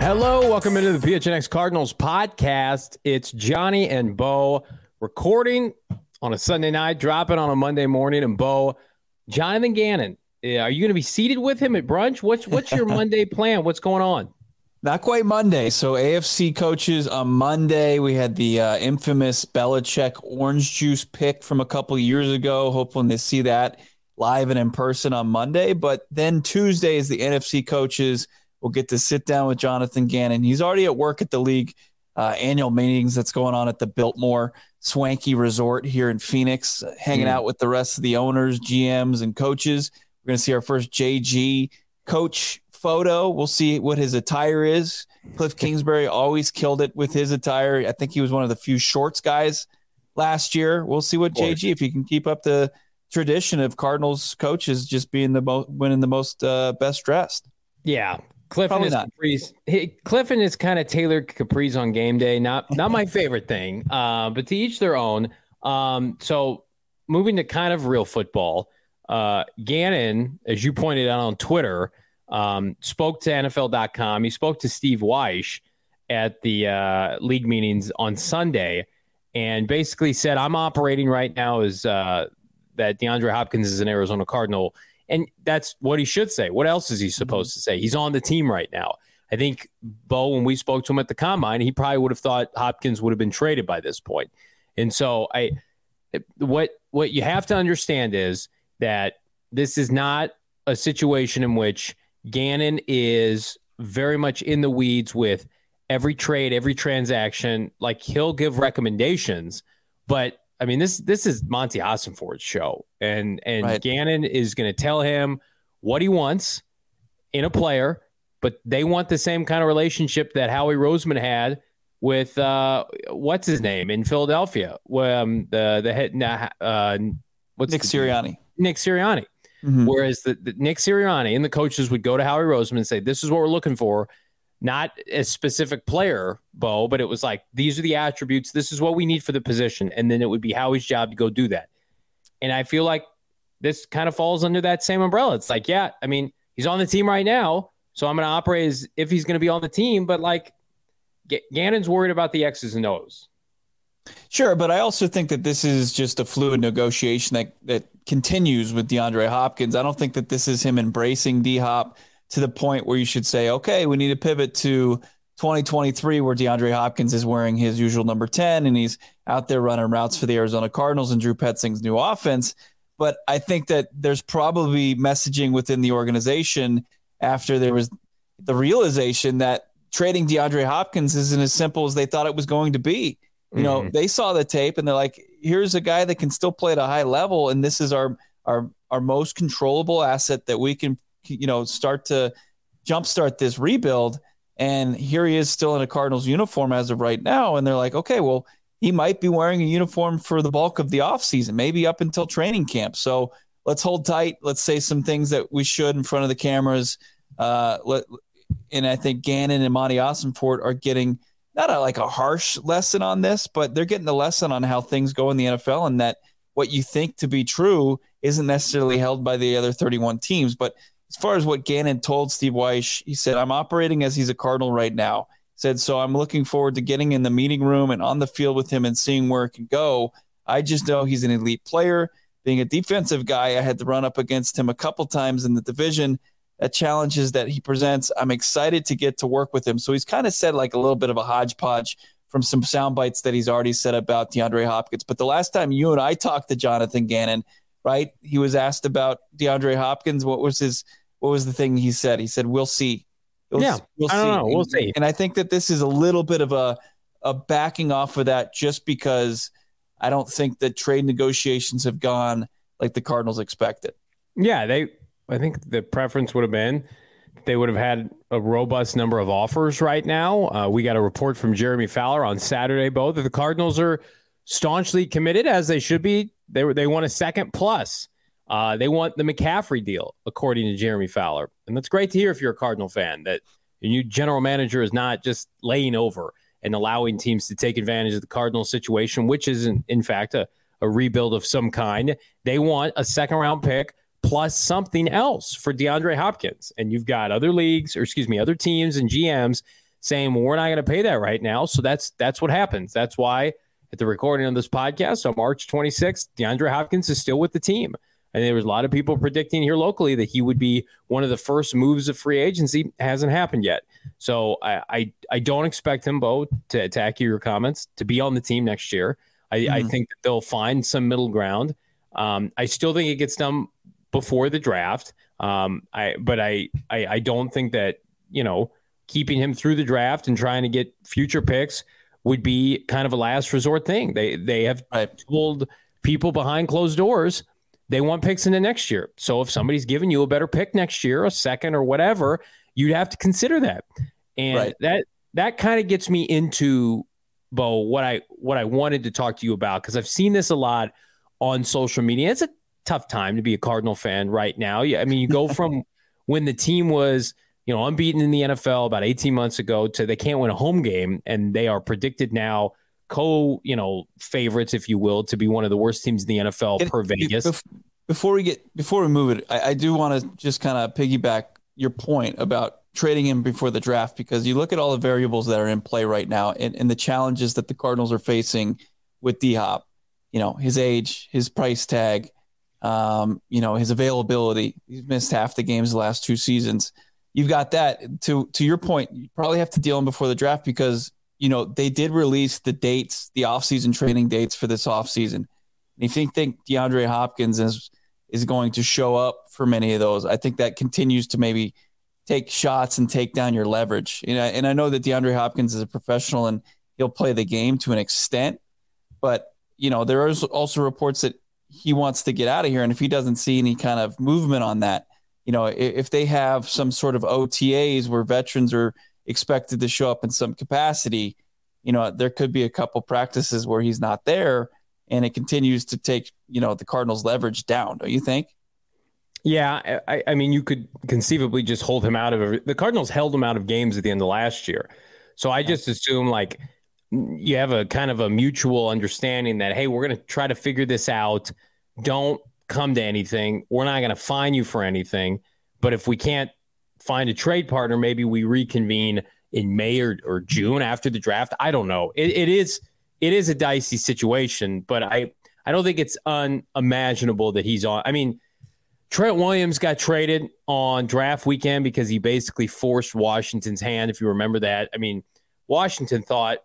Hello, welcome into the PHNX Cardinals podcast. It's Johnny and Bo recording on a Sunday night, dropping on a Monday morning. And Bo, Jonathan Gannon, are you going to be seated with him at brunch? What's what's your Monday plan? What's going on? Not quite Monday. So AFC coaches on Monday. We had the uh, infamous Belichick orange juice pick from a couple years ago. Hoping to see that live and in person on Monday. But then Tuesday is the NFC coaches. We'll get to sit down with Jonathan Gannon. He's already at work at the league uh, annual meetings that's going on at the Biltmore Swanky Resort here in Phoenix, uh, hanging mm. out with the rest of the owners, GMs, and coaches. We're going to see our first JG coach photo. We'll see what his attire is. Cliff Kingsbury always killed it with his attire. I think he was one of the few shorts guys last year. We'll see what JG if he can keep up the tradition of Cardinals coaches just being the most winning the most uh, best dressed. Yeah, Cliff and his capris. Cliff and his kind of tailored capris on game day. Not not my favorite thing. Uh, but to each their own. Um, so moving to kind of real football. Uh, Gannon, as you pointed out on Twitter, um, spoke to NFL.com. He spoke to Steve Wyche at the uh, league meetings on Sunday, and basically said, "I'm operating right now as uh, that DeAndre Hopkins is an Arizona Cardinal." And that's what he should say. What else is he supposed mm-hmm. to say? He's on the team right now. I think Bo, when we spoke to him at the combine, he probably would have thought Hopkins would have been traded by this point. And so I what what you have to understand is that this is not a situation in which Gannon is very much in the weeds with every trade, every transaction. Like he'll give recommendations, but I mean, this this is Monti Ossenfort's show, and and right. Gannon is going to tell him what he wants in a player, but they want the same kind of relationship that Howie Roseman had with uh, what's his name in Philadelphia, um, the the head uh, what's Nick Sirianni, Nick Sirianni. Mm-hmm. Whereas the, the Nick Sirianni and the coaches would go to Howie Roseman and say, "This is what we're looking for." not a specific player, Bo, but it was like these are the attributes. This is what we need for the position, and then it would be Howie's job to go do that. And I feel like this kind of falls under that same umbrella. It's like, yeah, I mean, he's on the team right now, so I'm going to operate as if he's going to be on the team. But like, G- Gannon's worried about the X's and O's. Sure, but I also think that this is just a fluid negotiation that that continues with DeAndre Hopkins. I don't think that this is him embracing D Hop to the point where you should say, okay, we need to pivot to 2023 where DeAndre Hopkins is wearing his usual number 10 and he's out there running routes for the Arizona Cardinals and Drew Petzing's new offense. But I think that there's probably messaging within the organization after there was the realization that trading DeAndre Hopkins isn't as simple as they thought it was going to be. You know, mm-hmm. they saw the tape and they're like, here's a guy that can still play at a high level, and this is our our our most controllable asset that we can you know, start to jumpstart this rebuild. And here he is still in a Cardinals uniform as of right now. And they're like, okay, well, he might be wearing a uniform for the bulk of the offseason, maybe up until training camp. So let's hold tight. Let's say some things that we should in front of the cameras. Uh, let, and I think Gannon and Monti Ossenfort are getting not a, like a harsh lesson on this, but they're getting the lesson on how things go in the NFL and that what you think to be true isn't necessarily held by the other 31 teams. But as far as what Gannon told Steve Wyche, he said, I'm operating as he's a Cardinal right now. He said, so I'm looking forward to getting in the meeting room and on the field with him and seeing where it can go. I just know he's an elite player. Being a defensive guy, I had to run up against him a couple times in the division. That challenges that he presents. I'm excited to get to work with him. So he's kind of said like a little bit of a hodgepodge from some sound bites that he's already said about DeAndre Hopkins. But the last time you and I talked to Jonathan Gannon, right, he was asked about DeAndre Hopkins. What was his what was the thing he said? He said, "We'll see." We'll, yeah, we'll I don't see. know. We'll see. And I think that this is a little bit of a a backing off of that, just because I don't think that trade negotiations have gone like the Cardinals expected. Yeah, they. I think the preference would have been they would have had a robust number of offers right now. Uh, we got a report from Jeremy Fowler on Saturday, both that the Cardinals are staunchly committed as they should be. They they want a second plus. Uh, they want the McCaffrey deal, according to Jeremy Fowler, and that's great to hear if you're a Cardinal fan that your new general manager is not just laying over and allowing teams to take advantage of the Cardinal situation, which is in, in fact a, a rebuild of some kind. They want a second round pick plus something else for DeAndre Hopkins. And you've got other leagues, or excuse me, other teams and GMs saying, well, we're not going to pay that right now. So that's that's what happens. That's why at the recording of this podcast on March 26th, DeAndre Hopkins is still with the team. And there was a lot of people predicting here locally that he would be one of the first moves of free agency. Hasn't happened yet. So I I, I don't expect him, Bo, to, attack your comments, to be on the team next year. I, mm-hmm. I think that they'll find some middle ground. Um, I still think it gets done before the draft. Um, I but I, I I don't think that you know keeping him through the draft and trying to get future picks would be kind of a last resort thing. They they have right. told people behind closed doors they want picks in the next year. So if somebody's giving you a better pick next year, a second or whatever, you'd have to consider that. And right. that that kind of gets me into Bo what I what I wanted to talk to you about because I've seen this a lot on social media. It's a tough time to be a Cardinal fan right now. Yeah, I mean, you go from when the team was, you know, unbeaten in the NFL about 18 months ago to they can't win a home game and they are predicted now co, you know, favorites, if you will, to be one of the worst teams in the NFL per Vegas. Before we get before we move it, I, I do want to just kind of piggyback your point about trading him before the draft because you look at all the variables that are in play right now and, and the challenges that the Cardinals are facing with D Hop, you know, his age, his price tag, um, you know, his availability. He's missed half the games the last two seasons. You've got that. To to your point, you probably have to deal him before the draft because you know they did release the dates, the offseason training dates for this offseason. And if you think DeAndre Hopkins is is going to show up for many of those, I think that continues to maybe take shots and take down your leverage. You know, and I know that DeAndre Hopkins is a professional and he'll play the game to an extent, but you know there is also reports that he wants to get out of here. And if he doesn't see any kind of movement on that, you know, if they have some sort of OTAs where veterans are expected to show up in some capacity, you know, there could be a couple practices where he's not there and it continues to take, you know, the Cardinals leverage down, don't you think? Yeah, I, I mean, you could conceivably just hold him out of the Cardinals held him out of games at the end of last year. So I just assume like you have a kind of a mutual understanding that hey, we're going to try to figure this out. Don't come to anything. We're not going to fine you for anything. But if we can't find a trade partner, maybe we reconvene in May or, or June after the draft. I don't know. It, it is it is a dicey situation, but I I don't think it's unimaginable that he's on. I mean, Trent Williams got traded on draft weekend because he basically forced Washington's hand. If you remember that, I mean, Washington thought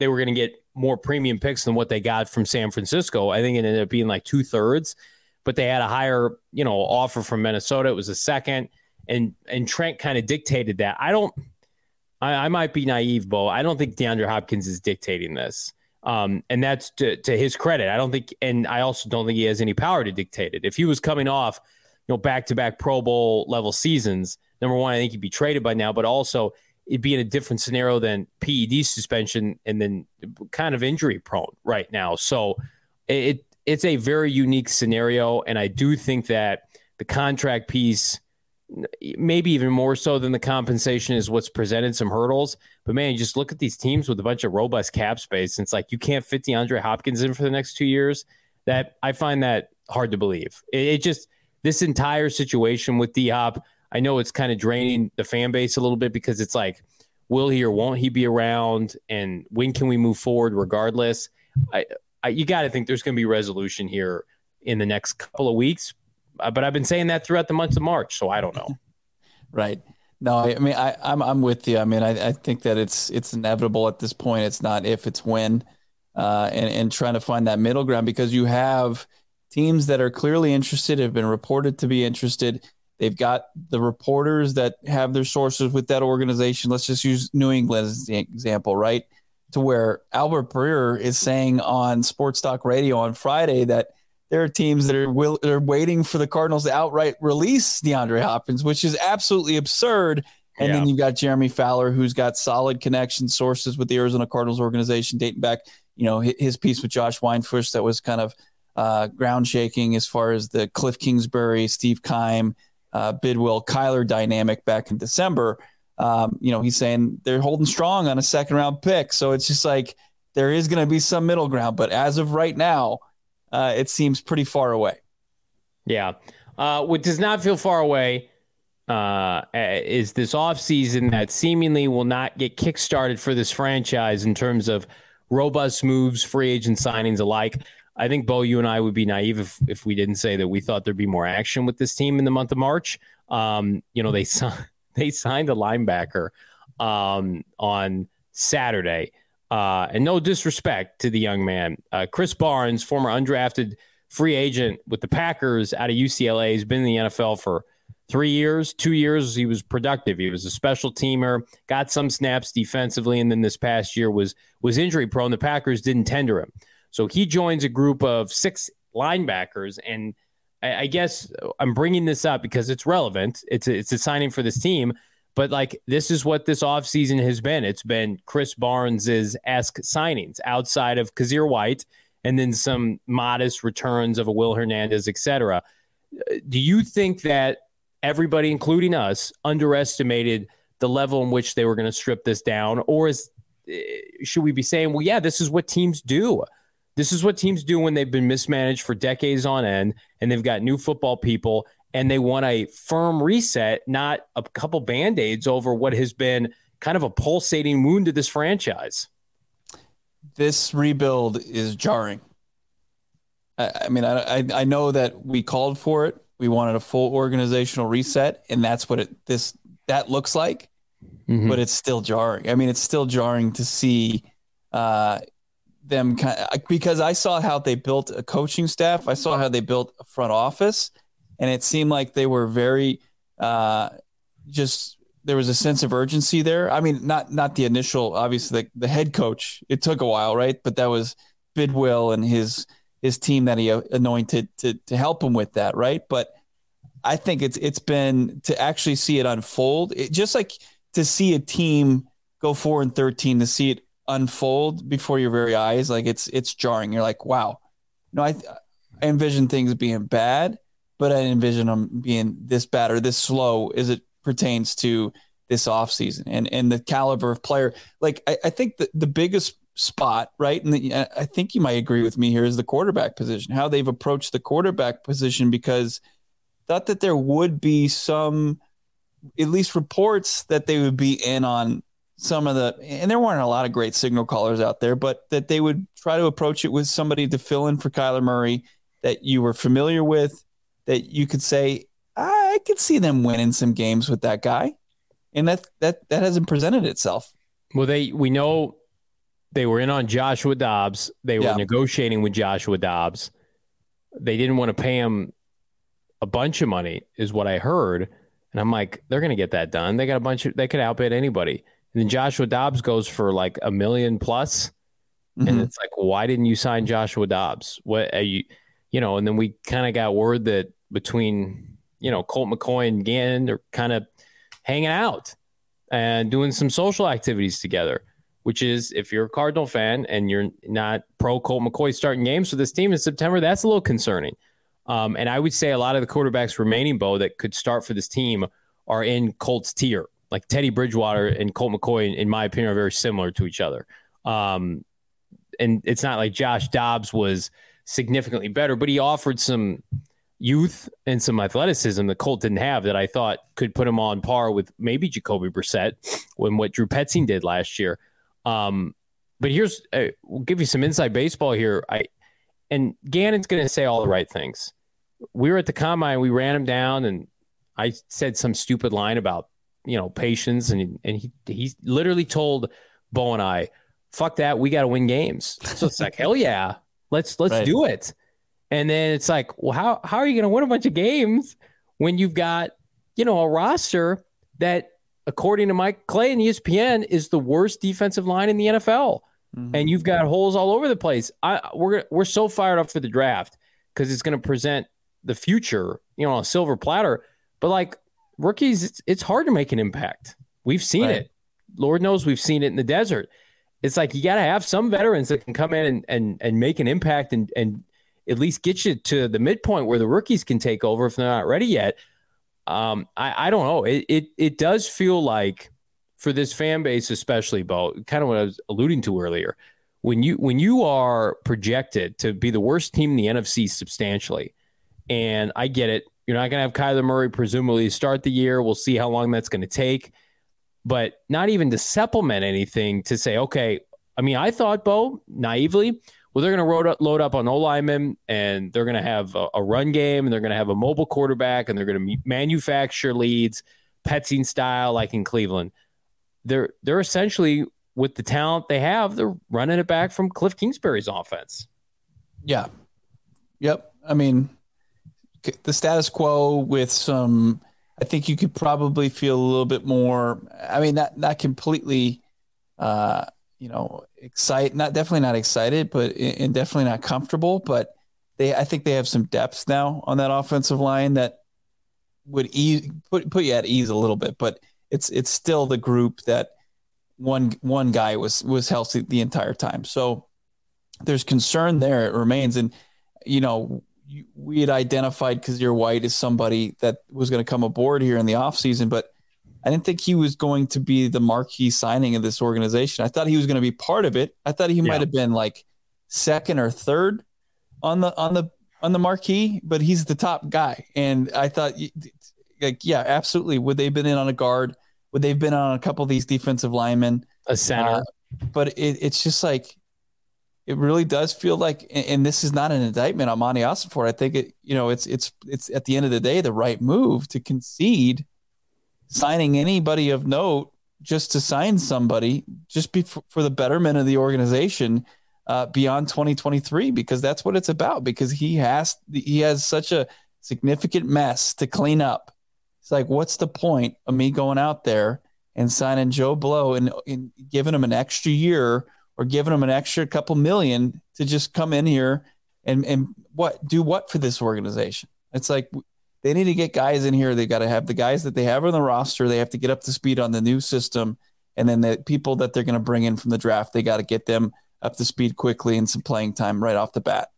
they were going to get more premium picks than what they got from San Francisco. I think it ended up being like two thirds, but they had a higher, you know, offer from Minnesota. It was a second, and and Trent kind of dictated that. I don't. I, I, might be naive, Bo. I don't think DeAndre Hopkins is dictating this. Um, and that's to, to his credit. I don't think, and I also don't think he has any power to dictate it. If he was coming off, you know, back to back Pro Bowl level seasons, number one, I think he'd be traded by now, but also it'd be in a different scenario than PED suspension and then kind of injury prone right now. So it it's a very unique scenario, and I do think that the contract piece, maybe even more so than the compensation, is what's presented some hurdles. But man, just look at these teams with a bunch of robust cap space, and it's like you can't fit DeAndre Hopkins in for the next two years. That I find that hard to believe. It, it just this entire situation with D Hop I know it's kind of draining the fan base a little bit because it's like, will he or won't he be around? And when can we move forward regardless? I, I you got to think there's going to be resolution here in the next couple of weeks. Uh, but I've been saying that throughout the months of March, so I don't know. right. No, I mean I, I'm I'm with you. I mean I, I think that it's it's inevitable at this point. It's not if, it's when, uh, and and trying to find that middle ground because you have teams that are clearly interested, have been reported to be interested, They've got the reporters that have their sources with that organization. Let's just use New England as the example, right? to where Albert Breer is saying on Sports Talk Radio on Friday that there are teams that are will are waiting for the Cardinals to outright release DeAndre Hopkins, which is absolutely absurd. And yeah. then you've got Jeremy Fowler, who's got solid connection sources with the Arizona Cardinals organization dating back, you know, his piece with Josh Weinfuss that was kind of uh, ground shaking as far as the Cliff Kingsbury, Steve Keim, uh, Bidwill, Kyler dynamic back in December. Um, you know, he's saying they're holding strong on a second round pick. So it's just like there is going to be some middle ground. But as of right now, uh, it seems pretty far away. Yeah. Uh, what does not feel far away uh, is this offseason that seemingly will not get kickstarted for this franchise in terms of robust moves, free agent signings alike. I think Bo, you and I would be naive if, if we didn't say that we thought there'd be more action with this team in the month of March. Um, you know, they signed they signed a linebacker um, on Saturday. Uh, and no disrespect to the young man, uh, Krys Barnes, former undrafted free agent with the Packers out of UCLA, has been in the NFL for three years, two years. He was productive. He was a special teamer, got some snaps defensively, and then this past year was was injury prone. The Packers didn't tender him, so he joins a group of six linebackers and I, I guess I'm bringing this up because it's relevant. It's a, it's a signing for this team. But like this is what this offseason has been. It's been Krys Barnes's esque signings outside of Kyzir White and then some modest returns of a Will Hernandez, et cetera. Do you think that everybody, including us, underestimated the level in which they were going to strip this down? Or is eh, should we be saying, well, yeah, this is what teams do? This is what teams do when they've been mismanaged for decades on end and they've got new football people and they want a firm reset, not a couple band aids over what has been kind of a pulsating wound to this franchise. This rebuild is jarring. I, I mean, I, I know that we called for it. We wanted a full organizational reset, and that's what it this that looks like. Mm-hmm. But it's still jarring. I mean, it's still jarring to see uh, them kind of, because I saw how they built a coaching staff. I saw how they built a front office, and it seemed like they were very uh, just there was a sense of urgency there. I mean, not not the initial, obviously the, the head coach. It took a while, right? But that was Bidwill and his his team that he anointed to to help him with that, right? But I think it's it's been to actually see it unfold. It, just like to see a team go four and thirteen, to see it unfold before your very eyes, like it's it's jarring. You're like, wow. No, I, I envision things being bad, but I envision them being this bad or this slow as it pertains to this offseason and and the caliber of player. Like I, I think the, the biggest spot, right? And the, I think you might agree with me here is the quarterback position, how they've approached the quarterback position because thought that there would be some at least reports that they would be in on some of the and there weren't a lot of great signal callers out there, but that they would try to approach it with somebody to fill in for Kyler Murray that you were familiar with, that you could say, I could see them winning some games with that guy. And that that that hasn't presented itself. Well, they we know they were in on Joshua Dobbs. They were yeah. negotiating with Joshua Dobbs. They didn't want to pay him a bunch of money, is what I heard. And I'm like, they're going to get that done. They got a bunch of, they could outbid anybody. And then Joshua Dobbs goes for like a million plus. Mm-hmm. And it's like, why didn't you sign Joshua Dobbs? What are you, you know, and then we kind of got word that between, you know, Colt McCoy and Gannon are kind of hanging out and doing some social activities together, which is if you're a Cardinal fan and you're not pro Colt McCoy starting games for this team in September, that's a little concerning. Um, and I would say a lot of the quarterbacks remaining, Bo, that could start for this team are in Colt's tier like Teddy Bridgewater and Colt McCoy, in my opinion, are very similar to each other. Um, and it's not like Josh Dobbs was significantly better, but he offered some youth and some athleticism that Colt didn't have that I thought could put him on par with maybe Jacoby Brissett when what Drew Petzing did last year. Um, but here's uh, we'll give you some inside baseball here. I and Gannon's going to say all the right things. We were at the combine, we ran him down, and I said some stupid line about you know patience and and he he literally told Bo and I, "Fuck that, we got to win games." So it's like, hell yeah, let's let's right. do it. And then it's like, well, how how are you going to win a bunch of games when you've got you know a roster that, according to Mike Clay and ESPN, is the worst defensive line in the NFL? mm-hmm. and you've got holes all over the place. I we're we're so fired up for the draft because it's going to present the future, you know, on a silver platter. But like rookies, it's, it's hard to make an impact. We've seen right. it. Lord knows we've seen it in the desert. It's like you got to have some veterans that can come in and and and make an impact and and at least get you to the midpoint where the rookies can take over if they're not ready yet. Um, I, I don't know. It, it it does feel like for this fan base, especially, Bo, kind of what I was alluding to earlier. When you when you are projected to be the worst team in the NFC substantially, and I get it, you're not going to have Kyler Murray presumably start the year. We'll see how long that's going to take, but not even to supplement anything to say, okay. I mean, I thought, Bo, naively, well, they're going to load up on O linemen and they're going to have a, a, run game and they're going to have a mobile quarterback and they're going to manufacture leads, Petzing style, like in Cleveland. They're they're essentially with the talent they have, they're running it back from Cliff Kingsbury's offense. Yeah. Yep. I mean, the status quo with some. I think you could probably feel a little bit more. I mean, not not completely. Uh, you know, excited, not definitely not excited, but and definitely not comfortable. But they, I think they have some depth now on that offensive line that would ease, put put you at ease a little bit. But it's it's still the group that one one guy was was healthy the entire time. So there's concern there. It remains, and you know we had identified Kyzir White as somebody that was going to come aboard here in the offseason, but I didn't think he was going to be the marquee signing of this organization. I thought he was going to be part of it. I thought he yeah. might have been like second or third on the on the on the marquee, but he's the top guy. And I thought, like, yeah, absolutely. Would they have been in on a guard? Would they have been on a couple of these defensive linemen? A center. Uh, but it, it's just like it really does feel like, and this is not an indictment on Monti Ossenfort. I think it, you know, it's it's it's at the end of the day the right move to concede signing anybody of note just to sign somebody just be for, for the betterment of the organization uh, beyond 2023 because that's what it's about because he has he has such a significant mess to clean up it's like what's the point of me going out there and signing joe blow and, and giving him an extra year or giving them an extra couple million to just come in here and and what do what for this organization it's like they need to get guys in here. They got to have the guys that they have on the roster. They have to get up to speed on the new system. And then the people that they're going to bring in from the draft, they got to get them up to speed quickly and some playing time right off the bat.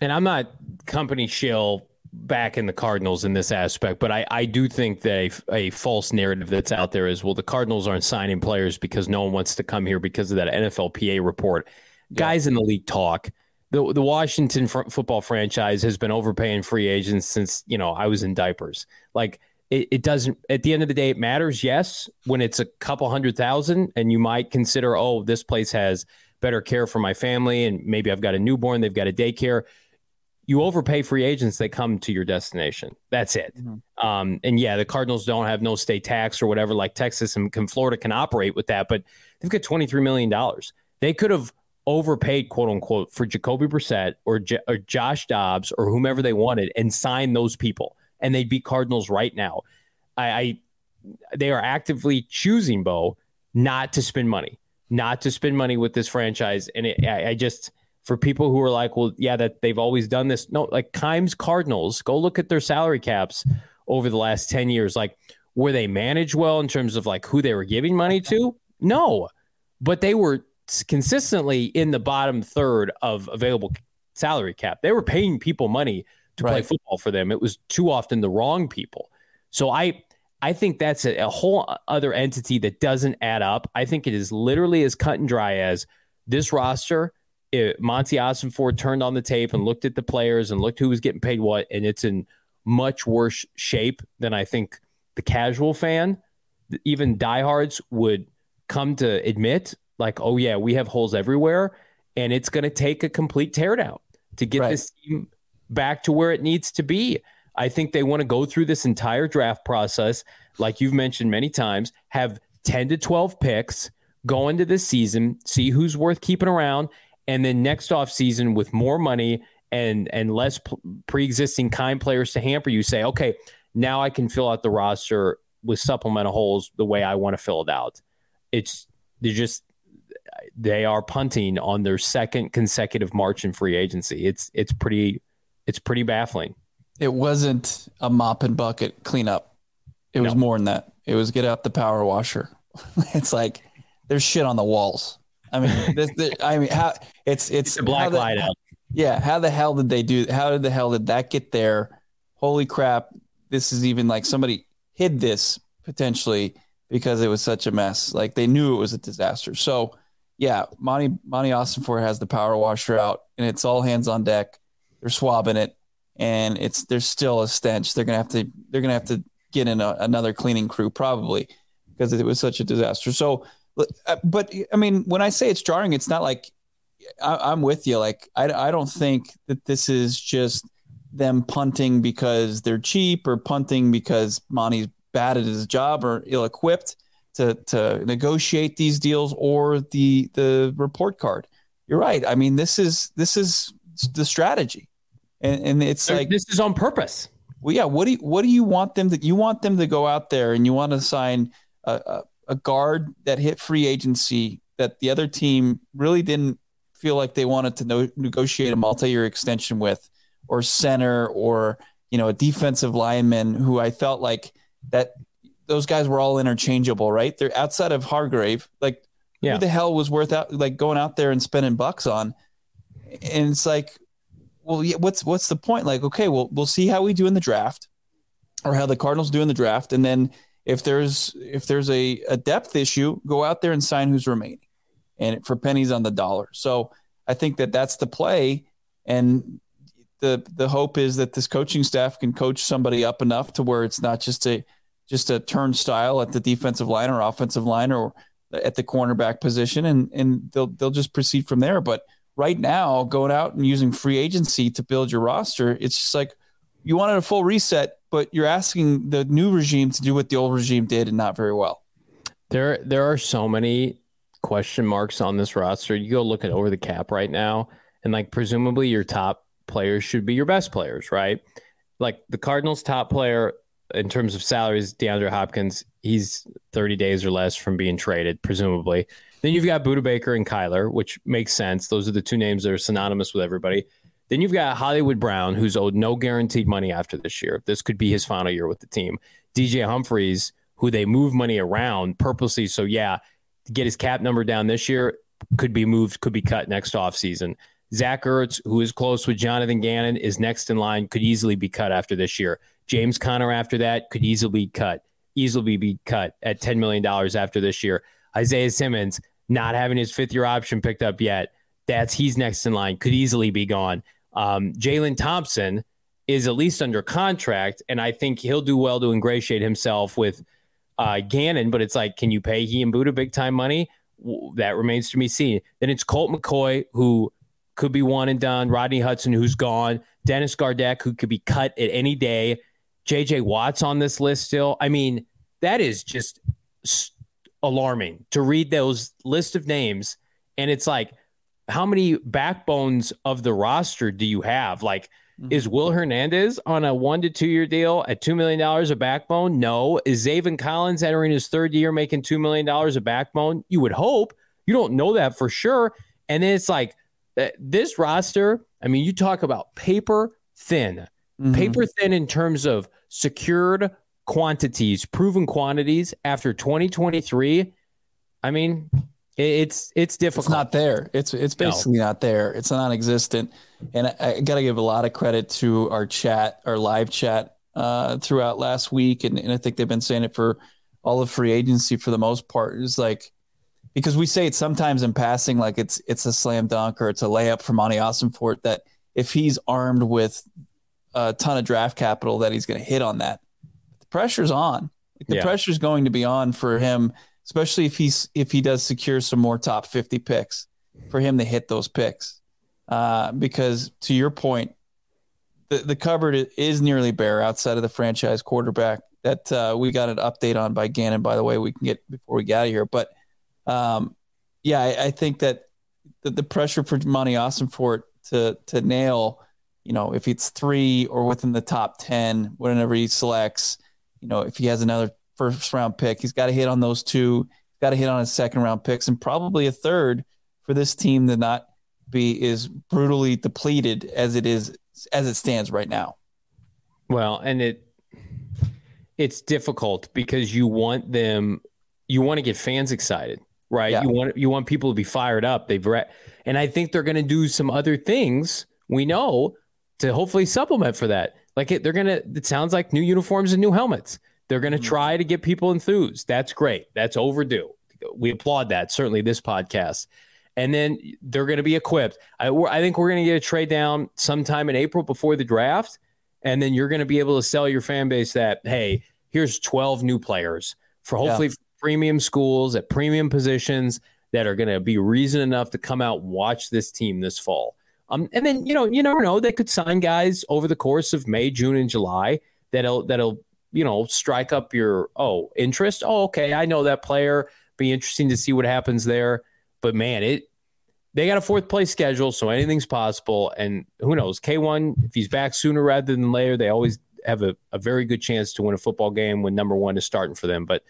And I'm not company shill back in the Cardinals in this aspect, but I, I do think that a, a false narrative that's out there is well, the Cardinals aren't signing players because no one wants to come here because of that NFLPA report. Yeah. Guys in the league talk the the Washington fr- football franchise has been overpaying free agents since you know I was in diapers. Like it, it doesn't. At the end of the day, it matters. Yes, when it's a couple hundred thousand, and you might consider, oh, this place has better care for my family, and maybe I've got a newborn, they've got a daycare. You overpay free agents; they come to your destination. That's it. Mm-hmm. Um, and yeah, the Cardinals don't have no state tax or whatever, like Texas and Florida can operate with that, but they've got twenty three million dollars. They could have overpaid, quote unquote, for Jacoby Brissett or, J- or Josh Dobbs or whomever they wanted and sign those people, and they'd be Cardinals right now. I, I they are actively choosing Bo not to spend money, not to spend money with this franchise, and it, I, I just for people who are like, well, yeah, that they've always done this. No, like Keim's Cardinals, go look at their salary caps over the last 10 years. Like, were they managed well in terms of like who they were giving money to? No, but they were consistently in the bottom third of available salary cap. They were paying people money to right. play football for them. It was too often the wrong people. So I I think that's a, a, whole other entity that doesn't add up. I think it is literally as cut and dry as this roster. It, Monti Ossenfort turned on the tape and looked at the players and looked who was getting paid what, and it's in much worse shape than I think the casual fan, even diehards, would come to admit like, oh yeah, we have holes everywhere, and it's going to take a complete teardown to get right. this team back to where it needs to be. I think they want to go through this entire draft process, like you've mentioned many times, have 10 to 12 picks, go into this season, see who's worth keeping around, and then next off season with more money and and less pre-existing kind players to hamper you, say, okay, now I can fill out the roster with supplemental holes the way I want to fill it out. It's they're just they are punting on their second consecutive March in free agency. It's it's pretty it's pretty baffling. It wasn't a mop and bucket cleanup. It no. was more than that. It was get out the power washer. it's like there's shit on the walls. I mean, this, this, I mean, how it's it's, it's a black the, light out. Yeah, how the hell did they do? How did the hell did that get there? Holy crap! This is even like somebody hid this potentially because it was such a mess. Like they knew it was a disaster. So yeah, Monti Monti Ossenfort has the power washer out, and it's all hands on deck. They're swabbing it, and it's there's still a stench. They're gonna have to they're gonna have to get in a, another cleaning crew probably because it was such a disaster. So, Uh, but I mean, when I say it's jarring, it's not like I, am with you. Like I I don't think that this is just them punting because they're cheap or punting because Monti's bad at his job or ill equipped to to negotiate these deals or the the report card. You're right. I mean, this is this is the strategy, and and it's like this is on purpose. Well, yeah. What do you, what do you want them to? You want them to go out there and you want to sign a, a, a guard that hit free agency that the other team really didn't feel like they wanted to no, negotiate a multi-year extension with, or center, or you know a defensive lineman who I felt like that those guys were all interchangeable, right? They're outside of Hargrave. Like, yeah. who the hell was worth out like going out there and spending bucks on? And it's like, well, yeah, what's what's the point? Like, okay, well, we'll see how we do in the draft, or how the Cardinals do in the draft, and then if there's if there's a, a depth issue, go out there and sign who's remaining, and for pennies on the dollar. So I think that that's the play, and the the hope is that this coaching staff can coach somebody up enough to where it's not just a just a turnstile at the defensive line or offensive line or at the cornerback position, and and they'll they'll just proceed from there. But right now, going out and using free agency to build your roster, it's just like you wanted a full reset, but you're asking the new regime to do what the old regime did and not very well. There there are so many question marks on this roster. You go look at over the cap right now, and like presumably your top players should be your best players, right? Like the Cardinals' top player in terms of salaries, DeAndre Hopkins, he's 30 days or less from being traded, presumably. Then you've got Budda Baker and Kyler, which makes sense. Those are the two names that are synonymous with everybody. Then you've got Hollywood Brown, who's owed no guaranteed money after this year. This could be his final year with the team. DJ Humphries, who they move money around purposely. So, yeah, to get his cap number down this year, could be moved, could be cut next offseason. Zach Ertz, who is close with Jonathan Gannon, is next in line, could easily be cut after this year. James Conner after that could easily be cut, easily be cut at $10 million after this year. Isaiah Simmons, not having his fifth year option picked up yet. That's he's next in line, could easily be gone. Um, Jalen Thompson is at least under contract, and I think he'll do well to ingratiate himself with uh, Gannon. But it's like, can you pay he and Budda big time money? That remains to be seen. Then it's Colt McCoy, who could be one and done. Rodney Hudson, who's gone. Dennis Gardeck, who could be cut at any day. JJ Watt's on this list still. I mean, that is just alarming to read those list of names. And it's like, how many backbones of the roster do you have? Like, mm-hmm. is Will Hernandez on a one to two year deal at $2 million a backbone? No. Is Zaven Collins entering his third year making $2 million a backbone? You would hope. You don't know that for sure. And then it's like, uh, this roster, I mean, you talk about paper thin, mm-hmm. paper thin in terms of secured quantities, proven quantities after 2023. I mean, it's it's difficult. It's not there. It's it's basically no. not there. It's non-existent. And I, I got to give a lot of credit to our chat, our live chat uh, throughout last week, and, and I think they've been saying it for all of free agency for the most part. Is like because we say it sometimes in passing, like it's it's a slam dunk or it's a layup for Monti Ossenfort that if he's armed with a ton of draft capital, that he's going to hit on that. The pressure's on. The yeah. pressure's going to be on for him, especially if he's if he does secure some more top fifty picks, for him to hit those picks. Uh, because to your point, the the cupboard is nearly bare outside of the franchise quarterback that uh, we got an update on by Gannon. By the way, we can get before we get out of here, but um, yeah, I, I, think that the, the pressure for Monti Ossenfort to to nail, you know, if it's three or within the top ten, whenever he selects, you know, if he has another first round pick, he's got to hit on those two. He's got to hit on his second round picks and probably a third for this team to not be as brutally depleted as it is as it stands right now. Well, and it it's difficult because you want them you want to get fans excited, right? Yeah. You want you want people to be fired up. They've re- and I think they're going to do some other things we know to hopefully supplement for that. Like it, they're going to it sounds like new uniforms and new helmets. They're going to mm-hmm. try to get people enthused. That's great. That's overdue. We applaud that. Certainly this podcast. And then they're going to be equipped. I, I think we're going to get a trade down sometime in April before the draft and then you're going to be able to sell your fan base that hey here's 12 new players for hopefully yeah. premium schools at premium positions that are going to be reason enough to come out and watch this team this fall um, and then you know you never know they could sign guys over the course of may june and july that'll that'll you know strike up your oh interest oh okay i know that player be interesting to see what happens there but man it they got a fourth place schedule, so anything's possible. And who knows, K1, if he's back sooner rather than later, they always have a, a very good chance to win a football game when number one is starting for them. But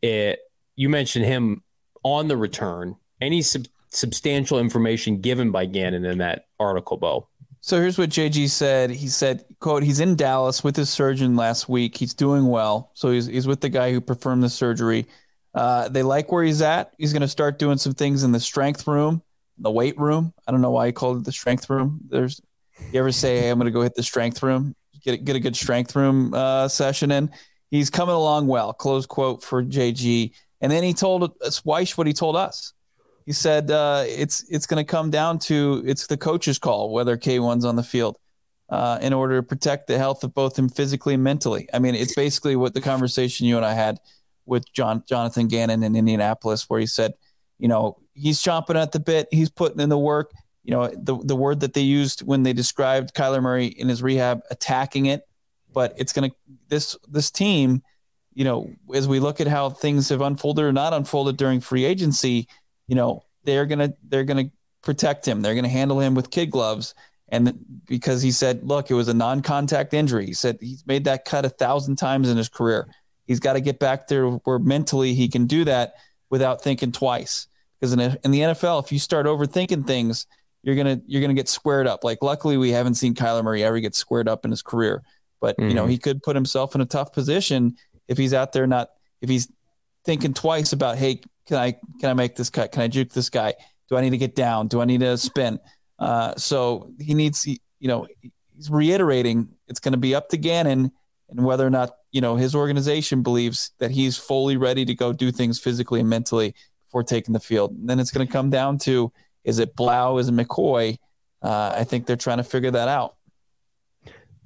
it, you mentioned him on the return. Any sub- substantial information given by Gannon in that article, Bo? So here's what JG said. He said, quote, he's in Dallas with his surgeon last week. He's doing well. So he's, he's with the guy who performed the surgery. Uh, they like where he's at. He's going to start doing some things in the strength room the weight room. I don't know why he called it the strength room. There's you ever say, "Hey, I'm going to go hit the strength room, get a, get a good strength room uh, session in." He's coming along well. Close quote for JG. And then he told us Wyche what he told us. He said uh, it's it's going to come down to it's the coach's call whether K1's on the field uh, in order to protect the health of both him physically and mentally. I mean, it's basically what the conversation you and I had with John Jonathan Gannon in Indianapolis, where he said, you know, he's chomping at the bit. He's putting in the work. You know, the the word that they used when they described Kyler Murray in his rehab, attacking it. But it's gonna this this team, you know, as we look at how things have unfolded or not unfolded during free agency, you know, they're gonna they're gonna protect him. They're gonna handle him with kid gloves. And because he said, look, it was a non-contact injury. He said he's made that cut a thousand times in his career. He's got to get back there where mentally he can do that without thinking twice. Because in, in the NFL, if you start overthinking things, you're gonna you're gonna get squared up. Like luckily, we haven't seen Kyler Murray ever get squared up in his career, but mm-hmm. you know mm-hmm. he could put himself in a tough position if he's out there not if he's thinking twice about hey can I can I make this cut? Can I juke this guy? Do I need to get down? Do I need to spin? Uh, so he needs you know he's reiterating it's going to be up to Gannon and whether or not you know his organization believes that he's fully ready to go do things physically and mentally before taking the field. And then it's going to come down to is it Blough, is it McCoy? Uh, I think they're trying to figure that out.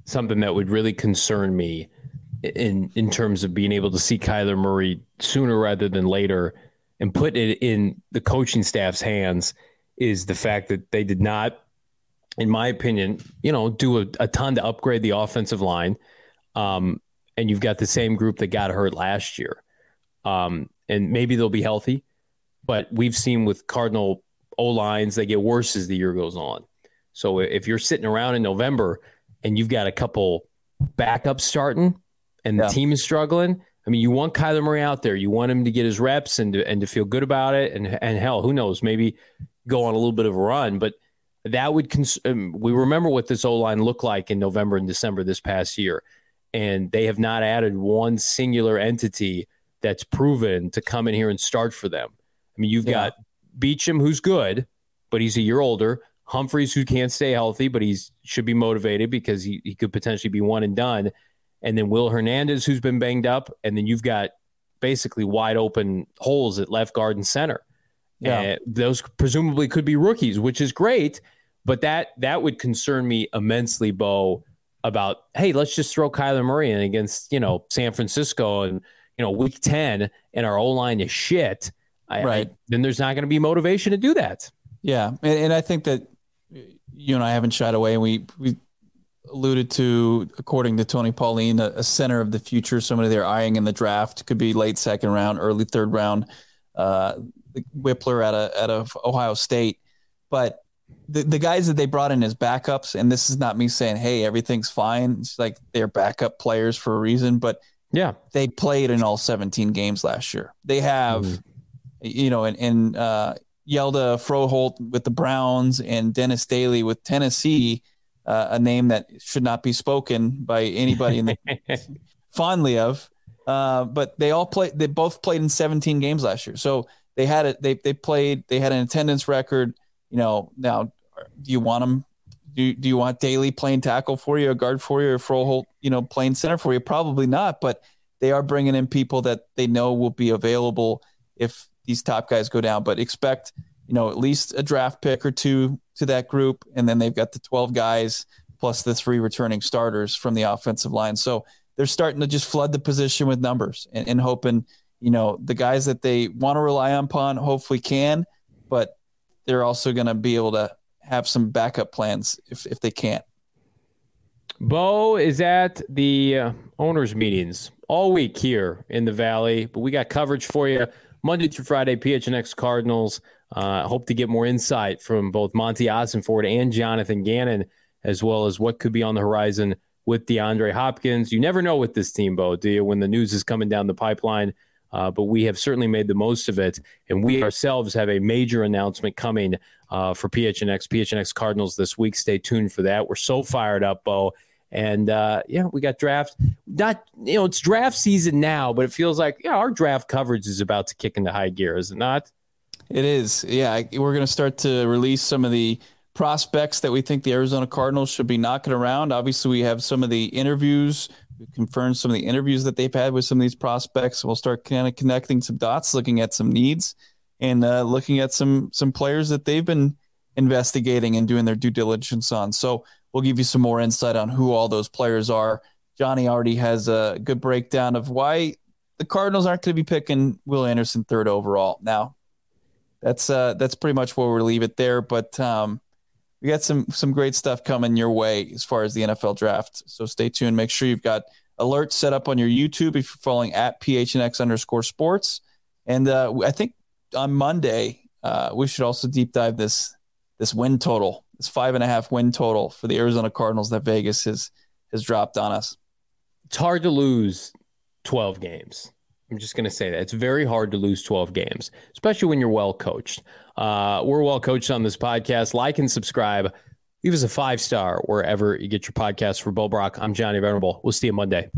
Something that would really concern me in in terms of being able to see Kyler Murray sooner rather than later and put it in the coaching staff's hands is the fact that they did not, in my opinion, you know, do a, a ton to upgrade the offensive line. Um, and you've got the same group that got hurt last year. Um, and maybe they'll be healthy but we've seen with Cardinal O lines, they get worse as the year goes on. So if you're sitting around in November and you've got a couple backups starting and the yeah. team is struggling, I mean, you want Kyler Murray out there. You want him to get his reps and to, and to feel good about it. And and hell, who knows? Maybe go on a little bit of a run. But that would cons- um, we remember what this O line looked like in November and December this past year, and they have not added one singular entity that's proven to come in here and start for them. I mean, you've yeah. got Beachum, who's good, but he's a year older. Humphries, who can't stay healthy, but he should be motivated because he, he could potentially be one and done. And then Will Hernandez, who's been banged up. And then you've got basically wide open holes at left guard and center. Yeah. Uh, those presumably could be rookies, which is great. But that that would concern me immensely, Bo, about hey, let's just throw Kyler Murray in against, you know, San Francisco and you know, week 10 and our O line is shit I, right. I, then there's not going to be motivation to do that. Yeah, and, and I think that you and I haven't shied away, and we we alluded to, according to Tony Pauline, a, a, center of the future, somebody they're eyeing in the draft could be late second round, early third round. Uh, Wypler at a at of Ohio State, but the, the guys that they brought in as backups, and this is not me saying, hey, everything's fine. It's like they're backup players for a reason, but yeah, they played in all 17 games last year. They have. Mm-hmm you know, and, and uh, Hjalte Froholdt with the Browns and Dennis Daly with Tennessee, uh, a name that should not be spoken by anybody in the fondly of. Uh, but they all played. They both played in 17 games last year, so they had it. They they played. They had an attendance record. You know, now do you want them? Do, do you want Daly playing tackle for you, a guard for you, or Froholdt, you know, playing center for you? Probably not. But they are bringing in people that they know will be available if these top guys go down. But expect, you know, at least a draft pick or two to that group, and then they've got the 12 guys plus the three returning starters from the offensive line. So they're starting to just flood the position with numbers and, and hoping, you know, the guys that they want to rely upon hopefully can, but they're also going to be able to have some backup plans if, if they can't. Bo is at the uh, owners' meetings all week here in the Valley, but we got coverage for you Monday through Friday. PHNX Cardinals. I uh, hope to get more insight from both Monti Ossenfort and Jonathan Gannon, as well as what could be on the horizon with DeAndre Hopkins. You never know with this team, Bo, do you? When the news is coming down the pipeline. Uh, but we have certainly made the most of it. And we ourselves have a major announcement coming uh, for PHNX, PHNX Cardinals this week. Stay tuned for that. We're so fired up, Bo. And uh, yeah, we got draft. Not you know, it's draft season now, but it feels like yeah, our draft coverage is about to kick into high gear, is it not? It is. Yeah, we're going to start to release some of the prospects that we think the Arizona Cardinals should be knocking around. Obviously, we have some of the interviews. We confirmed some of the interviews that they've had with some of these prospects. We'll start kind of connecting some dots, looking at some needs, and uh, looking at some some players that they've been investigating and doing their due diligence on. So we'll give you some more insight on who all those players are. Johnny already has a good breakdown of why the Cardinals aren't going to be picking Will Anderson third overall. Now, that's uh, that's pretty much where we'll leave it there. But um, we got some some great stuff coming your way as far as the NFL draft. So stay tuned. Make sure you've got alerts set up on your YouTube if you're following at PHNX underscore sports. And uh, I think on Monday uh, we should also deep dive this this win total, this five and a half win total for the Arizona Cardinals that Vegas has has dropped on us. It's hard to lose 12 games. I'm just going to say that it's very hard to lose 12 games, especially when you're well coached. Uh, we're well coached on this podcast. Like and subscribe. Leave us a five star wherever you get your podcast for Bo Brack. I'm Johnny Venerable. We'll see you Monday.